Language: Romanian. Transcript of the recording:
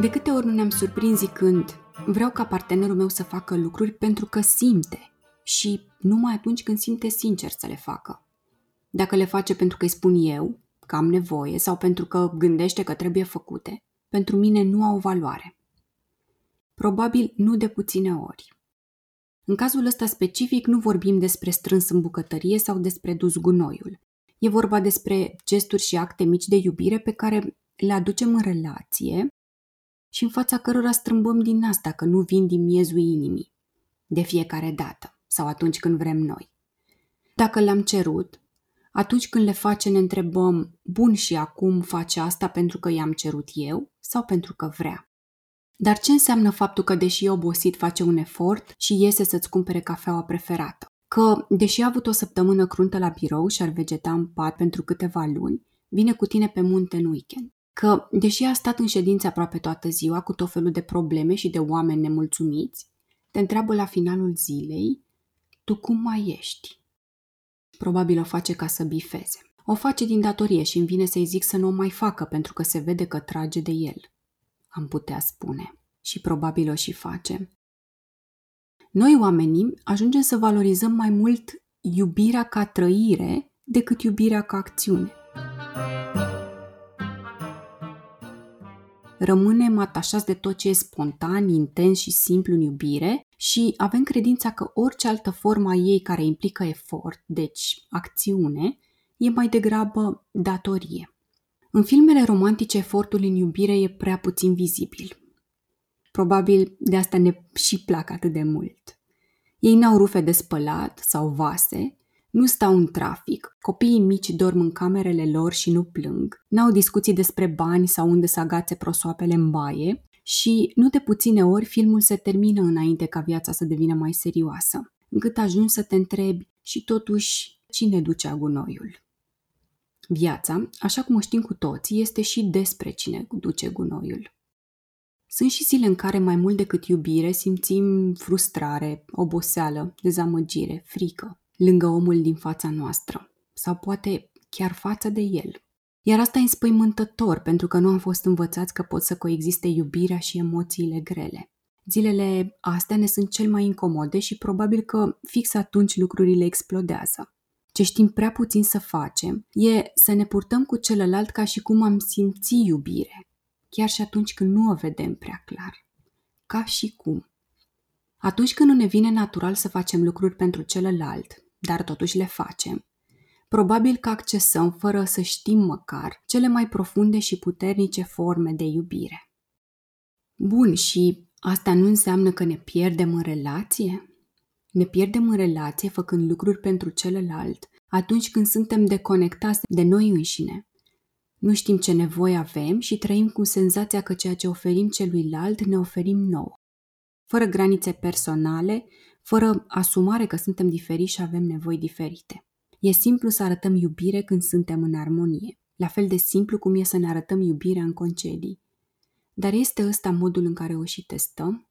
De câte ori nu ne-am surprins zicând vreau ca partenerul meu să facă lucruri pentru că simte și numai atunci când simte sincer să le facă. Dacă le face pentru că îi spun eu că am nevoie sau pentru că gândește că trebuie făcute, pentru mine nu au valoare. Probabil nu de puține ori. În cazul ăsta specific nu vorbim despre strâns în bucătărie sau despre dus gunoiul. E vorba despre gesturi și acte mici de iubire pe care le aducem în relație și în fața cărora strâmbăm din nas dacă nu vin din miezul inimii, de fiecare dată sau atunci când vrem noi. Dacă le-am cerut, atunci când le face ne întrebăm, bun și acum face asta pentru că i-am cerut eu sau pentru că vrea. Dar ce înseamnă faptul că deși e obosit face un efort și iese să-ți cumpere cafeaua preferată? Că, deși a avut o săptămână cruntă la birou și ar vegeta în pat pentru câteva luni, vine cu tine pe munte în weekend. Că, deși a stat în ședință aproape toată ziua cu tot felul de probleme și de oameni nemulțumiți, te întreabă la finalul zilei, tu cum mai ești? Probabil o face ca să bifeze. O face din datorie și îmi vine să-i zic să nu o mai facă pentru că se vede că trage de el. Am putea spune. Și probabil o și face. Noi oamenii ajungem să valorizăm mai mult iubirea ca trăire decât iubirea ca acțiune. Rămânem atașați de tot ce e spontan, intens și simplu în iubire și avem credința că orice altă formă a ei care implică efort, deci acțiune, e mai degrabă datorie. În filmele romantice, efortul în iubire e prea puțin vizibil. Probabil de asta ne și plac atât de mult. Ei n-au rufe de spălat sau vase, nu stau în trafic, copiii mici dorm în camerele lor și nu plâng, n-au discuții despre bani sau unde să agațe prosoapele în baie. Și, nu de puține ori, filmul se termină înainte ca viața să devină mai serioasă, încât ajungi să te întrebi și totuși cine duce agunoiul. Viața, așa cum o știm cu toții, este și despre cine duce gunoiul. Sunt și zile în care mai mult decât iubire simțim frustrare, oboseală, dezamăgire, frică, lângă omul din fața noastră sau poate chiar față de el. Iar asta e înspăimântător pentru că nu am fost învățați că pot să coexiste iubirea și emoțiile grele. Zilele astea ne sunt cel mai incomode și probabil că fix atunci lucrurile explodează. Ce știm prea puțin să facem e să ne purtăm cu celălalt ca și cum am simți iubire, chiar și atunci când nu o vedem prea clar. Ca și cum. Atunci când nu ne vine natural să facem lucruri pentru celălalt, dar totuși le facem, probabil că accesăm, fără să știm măcar, cele mai profunde și puternice forme de iubire. Bun, și asta nu înseamnă că ne pierdem în relație? Ne pierdem în relație făcând lucruri pentru celălalt atunci când suntem deconectați de noi înșine. Nu știm ce nevoie avem și trăim cu senzația că ceea ce oferim celuilalt ne oferim nouă. Fără granițe personale, fără asumare că suntem diferiți și avem nevoi diferite. E simplu să arătăm iubire când suntem în armonie, la fel de simplu cum e să ne arătăm iubirea în concedii. Dar este ăsta modul în care o și testăm?